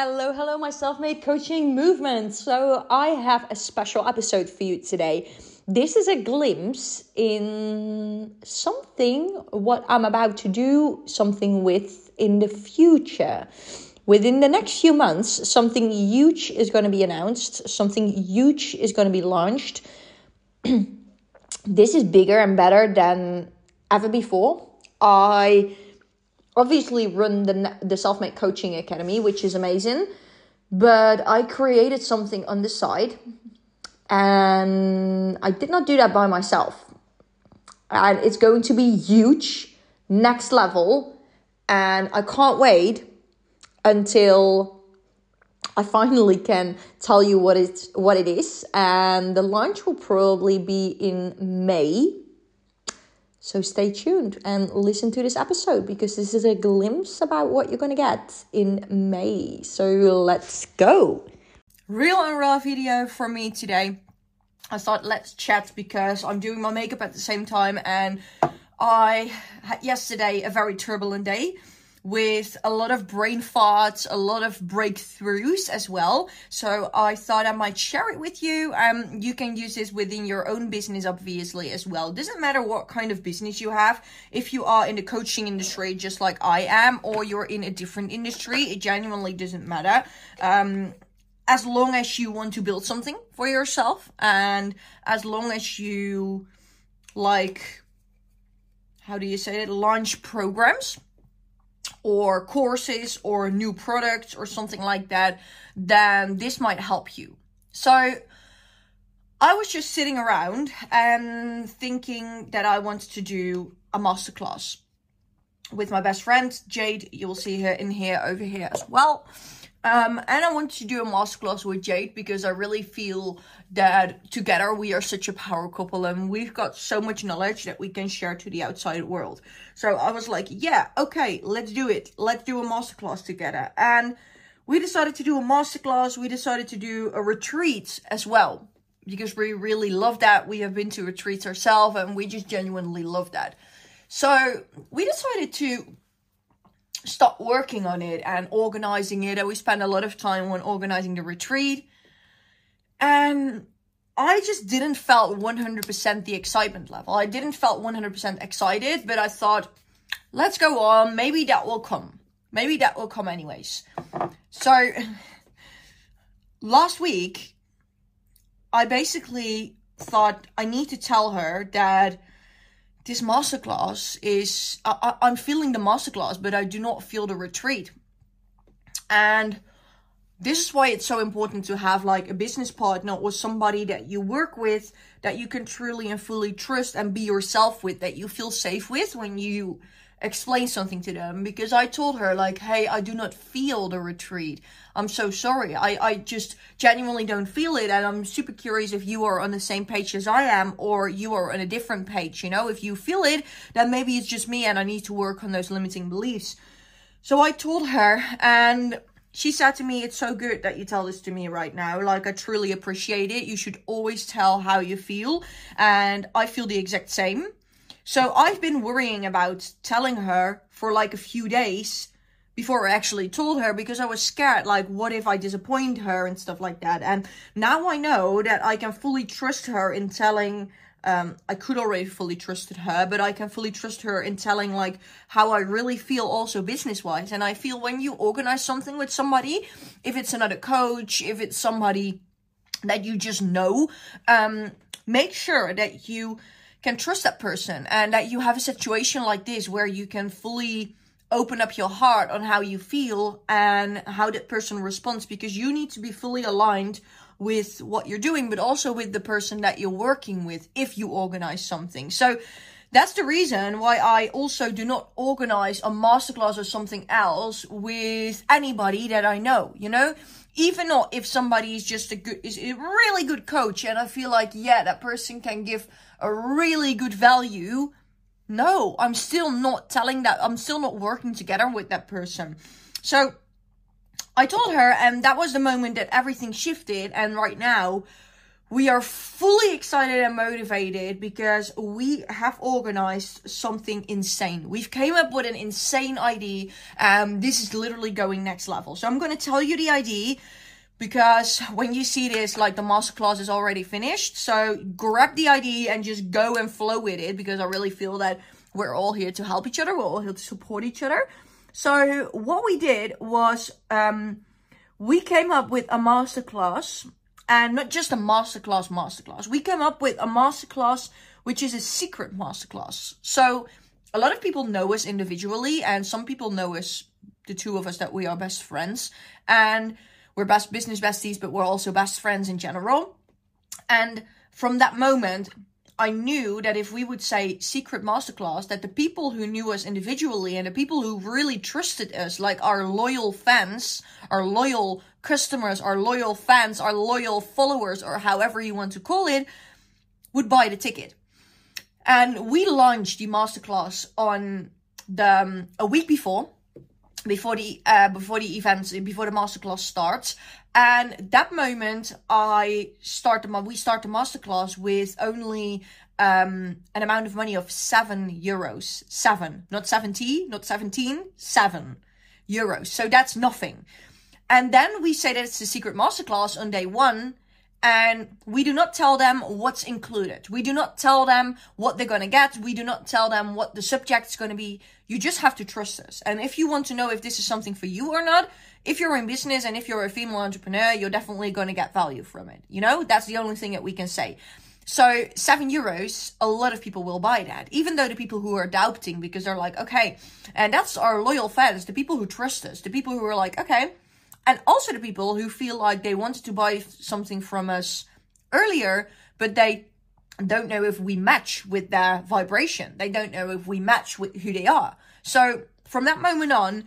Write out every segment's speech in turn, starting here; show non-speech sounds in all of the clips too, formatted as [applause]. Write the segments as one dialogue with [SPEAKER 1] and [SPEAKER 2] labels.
[SPEAKER 1] Hello, hello, my self made coaching movement. So, I have a special episode for you today. This is a glimpse in something what I'm about to do, something with in the future. Within the next few months, something huge is going to be announced, something huge is going to be launched. [clears throat] this is bigger and better than ever before. I obviously run the the self-made coaching academy which is amazing but i created something on the side and i did not do that by myself. And it's going to be huge next level and i can't wait until i finally can tell you what it's what it is and the launch will probably be in may so stay tuned and listen to this episode because this is a glimpse about what you're going to get in May. So let's go. Real and raw video from me today. I thought let's chat because I'm doing my makeup at the same time and I had yesterday a very turbulent day with a lot of brain farts, a lot of breakthroughs as well. So I thought I might share it with you. Um, you can use this within your own business, obviously, as well. Doesn't matter what kind of business you have. If you are in the coaching industry, just like I am, or you're in a different industry, it genuinely doesn't matter. Um, as long as you want to build something for yourself and as long as you like how do you say it launch programs or courses or new products or something like that, then this might help you. So I was just sitting around and thinking that I wanted to do a masterclass with my best friend Jade. You'll see her in here over here as well. Um, and I want to do a masterclass with Jade because I really feel that together we are such a power couple and we've got so much knowledge that we can share to the outside world. So I was like, yeah, okay, let's do it. Let's do a masterclass together. And we decided to do a masterclass. We decided to do a retreat as well because we really love that. We have been to retreats ourselves and we just genuinely love that. So we decided to start working on it and organizing it. We spent a lot of time on organizing the retreat. And I just didn't felt 100% the excitement level. I didn't felt 100% excited, but I thought, let's go on. Maybe that will come. Maybe that will come anyways. So last week, I basically thought I need to tell her that this masterclass is I, am feeling the masterclass, but I do not feel the retreat. And this is why it's so important to have like a business partner or somebody that you work with that you can truly and fully trust and be yourself with, that you feel safe with when you explain something to them because I told her like, hey, I do not feel the retreat. I'm so sorry. I, I just genuinely don't feel it. And I'm super curious if you are on the same page as I am or you are on a different page. You know, if you feel it, then maybe it's just me and I need to work on those limiting beliefs. So I told her and she said to me, it's so good that you tell this to me right now. Like, I truly appreciate it. You should always tell how you feel. And I feel the exact same. So I've been worrying about telling her for like a few days before I actually told her because I was scared, like, what if I disappoint her and stuff like that. And now I know that I can fully trust her in telling, um, I could already fully trusted her, but I can fully trust her in telling, like, how I really feel also business-wise. And I feel when you organize something with somebody, if it's another coach, if it's somebody that you just know, um, make sure that you can trust that person and that you have a situation like this where you can fully open up your heart on how you feel and how that person responds because you need to be fully aligned with what you're doing but also with the person that you're working with if you organize something so that's the reason why I also do not organize a masterclass or something else with anybody that I know, you know? Even not if somebody is just a good, is a really good coach and I feel like, yeah, that person can give a really good value. No, I'm still not telling that, I'm still not working together with that person. So I told her, and that was the moment that everything shifted. And right now, we are fully excited and motivated because we have organized something insane. We've came up with an insane idea. Um, this is literally going next level. So I'm going to tell you the idea because when you see this, like the masterclass is already finished. So grab the idea and just go and flow with it because I really feel that we're all here to help each other. We're all here to support each other. So what we did was, um, we came up with a masterclass and not just a masterclass masterclass. We came up with a masterclass which is a secret masterclass. So a lot of people know us individually and some people know us the two of us that we are best friends and we're best business besties but we're also best friends in general. And from that moment I knew that if we would say secret masterclass, that the people who knew us individually and the people who really trusted us, like our loyal fans, our loyal customers, our loyal fans, our loyal followers, or however you want to call it, would buy the ticket. And we launched the masterclass on the um, a week before, before the uh, before the event, before the masterclass starts. And that moment, I start the we start the masterclass with only um, an amount of money of seven euros. Seven, not seventy, not seventeen, seven euros. So that's nothing. And then we say that it's a secret masterclass on day one. And we do not tell them what's included. We do not tell them what they're going to get. We do not tell them what the subject's going to be. You just have to trust us. And if you want to know if this is something for you or not, if you're in business and if you're a female entrepreneur, you're definitely going to get value from it. You know, that's the only thing that we can say. So seven euros, a lot of people will buy that. Even though the people who are doubting because they're like, okay, and that's our loyal fans, the people who trust us, the people who are like, okay, and also the people who feel like they wanted to buy something from us earlier, but they don't know if we match with their vibration. They don't know if we match with who they are. So from that moment on,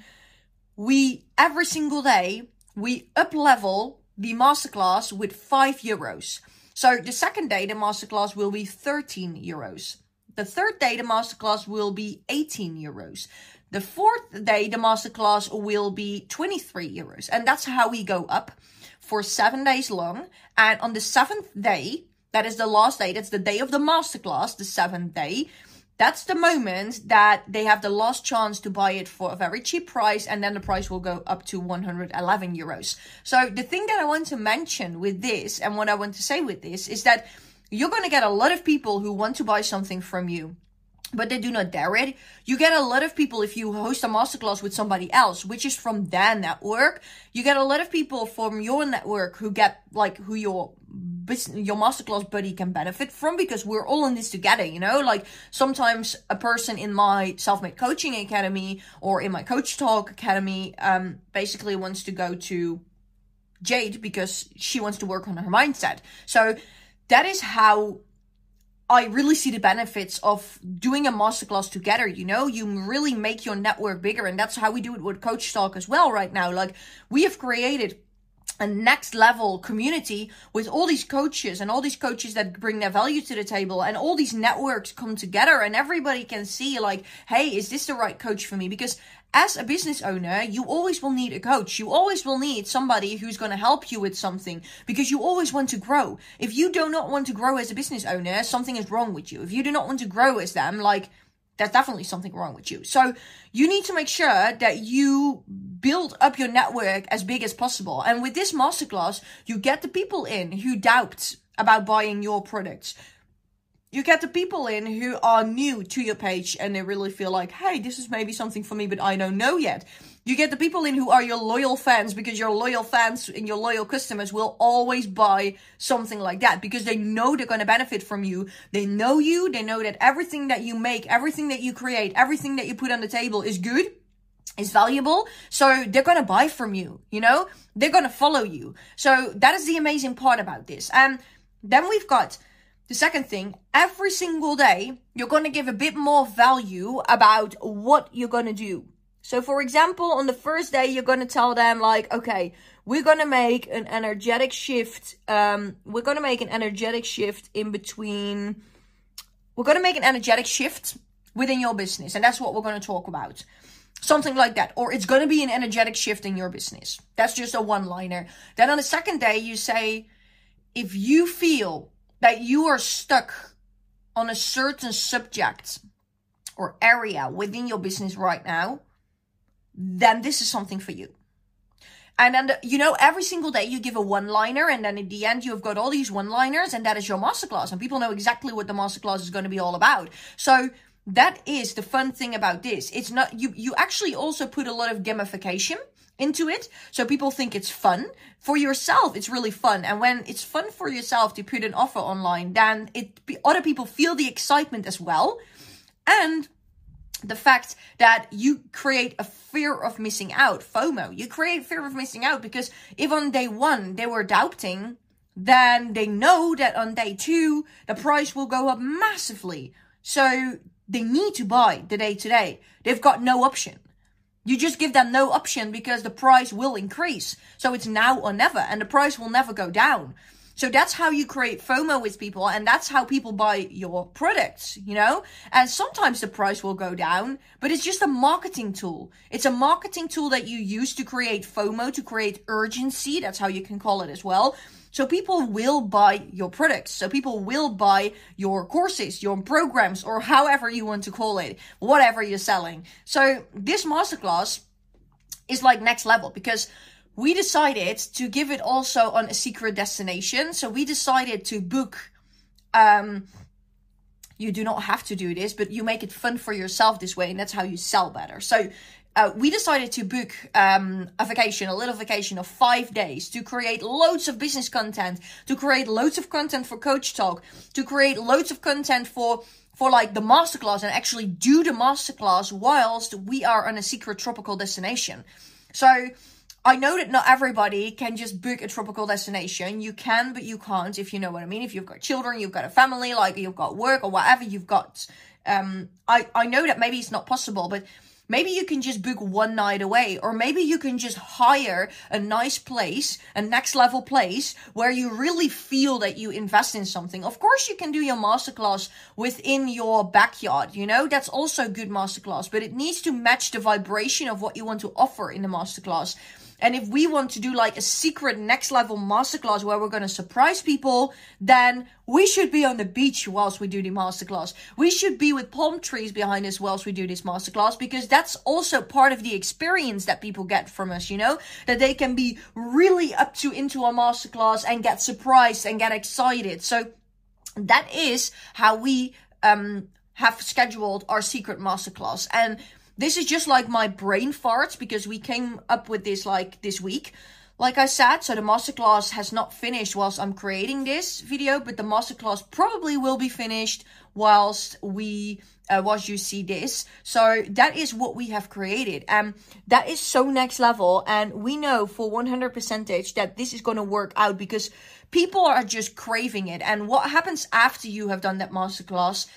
[SPEAKER 1] we every single day we up level the masterclass with five euros. So the second day the masterclass will be 13 euros. The third day the masterclass will be 18 euros. The fourth day, the masterclass will be 23 euros. And that's how we go up for seven days long. And on the seventh day, that is the last day, that's the day of the masterclass, the seventh day. That's the moment that they have the last chance to buy it for a very cheap price, and then the price will go up to 111 euros. So, the thing that I want to mention with this, and what I want to say with this, is that you're going to get a lot of people who want to buy something from you but they do not dare it. You get a lot of people if you host a masterclass with somebody else, which is from their network. You get a lot of people from your network who get like who your business, your masterclass buddy can benefit from because we're all in this together, you know? Like sometimes a person in my self-made coaching academy or in my coach talk academy, um, basically wants to go to Jade because she wants to work on her mindset. So that is how I really see the benefits of doing a masterclass together. You know, you really make your network bigger. And that's how we do it with Coach Talk as well right now. Like, we have created a next level community with all these coaches and all these coaches that bring their value to the table and all these networks come together and everybody can see like hey is this the right coach for me because as a business owner, you always will need a coach. You always will need somebody who's going to help you with something because you always want to grow. If you do not want to grow as a business owner, something is wrong with you. If you do not want to grow as them, like, there's definitely something wrong with you. So you need to make sure that you build up your network as big as possible. And with this masterclass, you get the people in who doubt about buying your products you get the people in who are new to your page and they really feel like, hey, this is maybe something for me, but I don't know yet. You get the people in who are your loyal fans because your loyal fans and your loyal customers will always buy something like that because they know they're going to benefit from you. They know you. They know that everything that you make, everything that you create, everything that you put on the table is good is valuable. So they're going to buy from you, you know, they're going to follow you. So that is the amazing part about this. And then we've got the second thing, every single day, you're going to give a bit more value about what you're going to do. So, for example, on the first day, you're going to tell them, like, okay, we're going to make an energetic shift. Um, we're going to make an energetic shift in between. We're going to make an energetic shift within your business. And that's what we're going to talk about. Something like that. Or it's going to be an energetic shift in your business. That's just a one liner. Then on the second day, you say, if you feel that you are stuck on a certain subject or area within your business right now, then this is something for you. And then, the, you know, every single day you give a one liner, and then at the end you've got all these one liners, and that is your masterclass. And people know exactly what the masterclass is going to be all about. So that is the fun thing about this. It's not, you, you actually also put a lot of gamification into it. So people think it's fun. For yourself, it's really fun. And when it's fun for yourself to put an offer online, then it, other people feel the excitement as well. And the fact that you create a fear of missing out, FOMO. You create fear of missing out because if on day one they were doubting, then they know that on day two the price will go up massively. So they need to buy the day today. They've got no option. You just give them no option because the price will increase. So it's now or never and the price will never go down. So that's how you create FOMO with people and that's how people buy your products, you know? And sometimes the price will go down, but it's just a marketing tool. It's a marketing tool that you use to create FOMO, to create urgency. That's how you can call it as well. So people will buy your products. So people will buy your courses, your programs, or however you want to call it, whatever you're selling. So this masterclass is like next level because we decided to give it also on a secret destination. So we decided to book, um, you do not have to do this, but you make it fun for yourself this way, and that's how you sell better. So uh, we decided to book um, a vacation, a little vacation of five days to create loads of business content, to create loads of content for Coach Talk, to create loads of content for for like the masterclass and actually do the masterclass whilst we are on a secret tropical destination. So I know that not everybody can just book a tropical destination. You can, but you can't if you know what I mean. If you've got children, you've got a family, like you've got work or whatever you've got. Um, I, I know that maybe it's not possible, but maybe you can just book one night away, or maybe you can just hire a nice place, a next level place where you really feel that you invest in something. Of course, you can do your masterclass within your backyard, you know, that's also good masterclass, but it needs to match the vibration of what you want to offer in the masterclass. And if we want to do like a secret next level masterclass where we're going to surprise people, then we should be on the beach whilst we do the masterclass. We should be with palm trees behind us whilst we do this masterclass because that's also part of the experience that people get from us, you know, that they can be really up to into a masterclass and get surprised and get excited. So that is how we, um, have scheduled our secret masterclass. And this is just like my brain farts because we came up with this like this week. Like I said, so the masterclass has not finished whilst I'm creating this video, but the masterclass probably will be finished whilst we uh, whilst you see this. So that is what we have created. and that is so next level. And we know for 100 percentage that this is going to work out because people are just craving it. And what happens after you have done that masterclass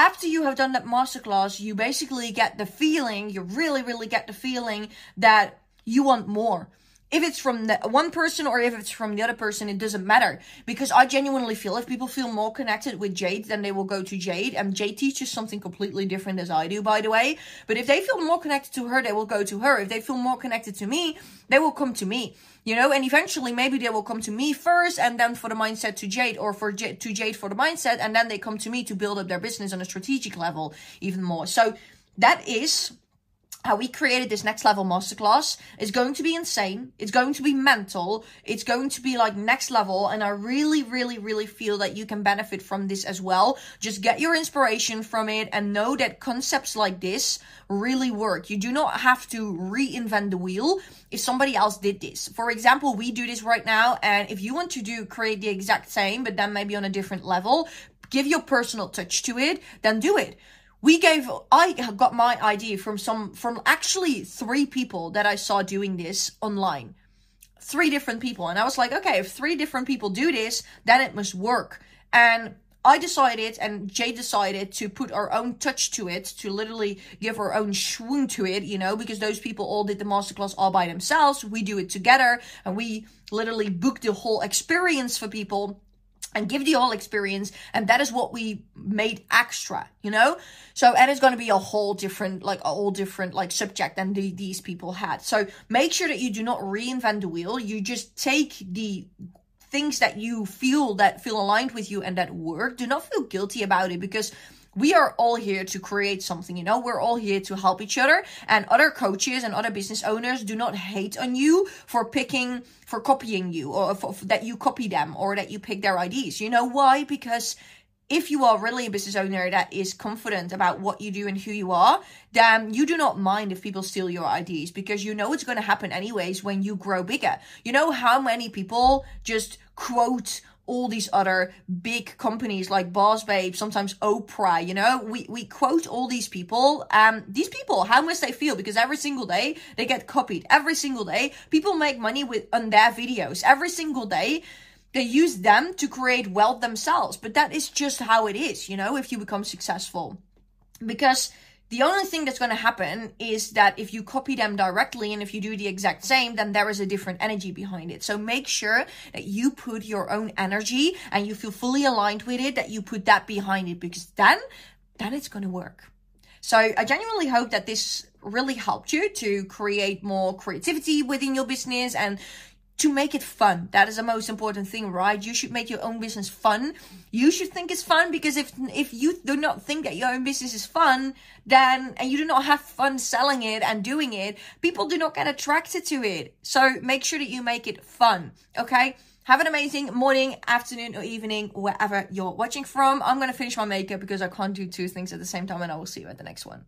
[SPEAKER 1] after you have done that masterclass, you basically get the feeling, you really, really get the feeling that you want more. If it's from the one person or if it's from the other person, it doesn't matter. Because I genuinely feel if people feel more connected with Jade, then they will go to Jade. And Jade teaches something completely different as I do, by the way. But if they feel more connected to her, they will go to her. If they feel more connected to me, they will come to me you know and eventually maybe they will come to me first and then for the mindset to jade or for J- to jade for the mindset and then they come to me to build up their business on a strategic level even more so that is how we created this next level masterclass is going to be insane. It's going to be mental. It's going to be like next level. And I really, really, really feel that you can benefit from this as well. Just get your inspiration from it and know that concepts like this really work. You do not have to reinvent the wheel if somebody else did this. For example, we do this right now. And if you want to do create the exact same, but then maybe on a different level, give your personal touch to it, then do it we gave i got my idea from some from actually three people that i saw doing this online. Three different people. And i was like okay if three different people do this then it must work. And I decided and Jade decided to put our own touch to it, to literally give our own swoon to it, you know, because those people all did the masterclass all by themselves. We do it together and we literally book the whole experience for people and give the whole experience and that is what we made extra you know? So and it's going to be a whole different like a whole different like subject than the, these people had. So make sure that you do not reinvent the wheel. You just take the things that you feel that feel aligned with you and that work, do not feel guilty about it because we are all here to create something, you know, we're all here to help each other. And other coaches and other business owners do not hate on you for picking, for copying you or for, that you copy them or that you pick their ideas. You know why? Because if you are really a business owner that is confident about what you do and who you are, then you do not mind if people steal your ideas because you know it's going to happen anyways when you grow bigger. You know how many people just quote all these other big companies like Boss Babe, sometimes Oprah, you know, we, we quote all these people. Um, these people, how must they feel? Because every single day they get copied. Every single day, people make money with on their videos. Every single day, they use them to create wealth themselves. But that is just how it is, you know, if you become successful. Because the only thing that's going to happen is that if you copy them directly and if you do the exact same, then there is a different energy behind it. So make sure that you put your own energy and you feel fully aligned with it, that you put that behind it because then, then it's going to work. So I genuinely hope that this really helped you to create more creativity within your business and to make it fun. That is the most important thing, right? You should make your own business fun. You should think it's fun because if if you do not think that your own business is fun, then and you do not have fun selling it and doing it, people do not get attracted to it. So make sure that you make it fun, okay? Have an amazing morning, afternoon, or evening, wherever you're watching from. I'm gonna finish my makeup because I can't do two things at the same time, and I will see you at the next one.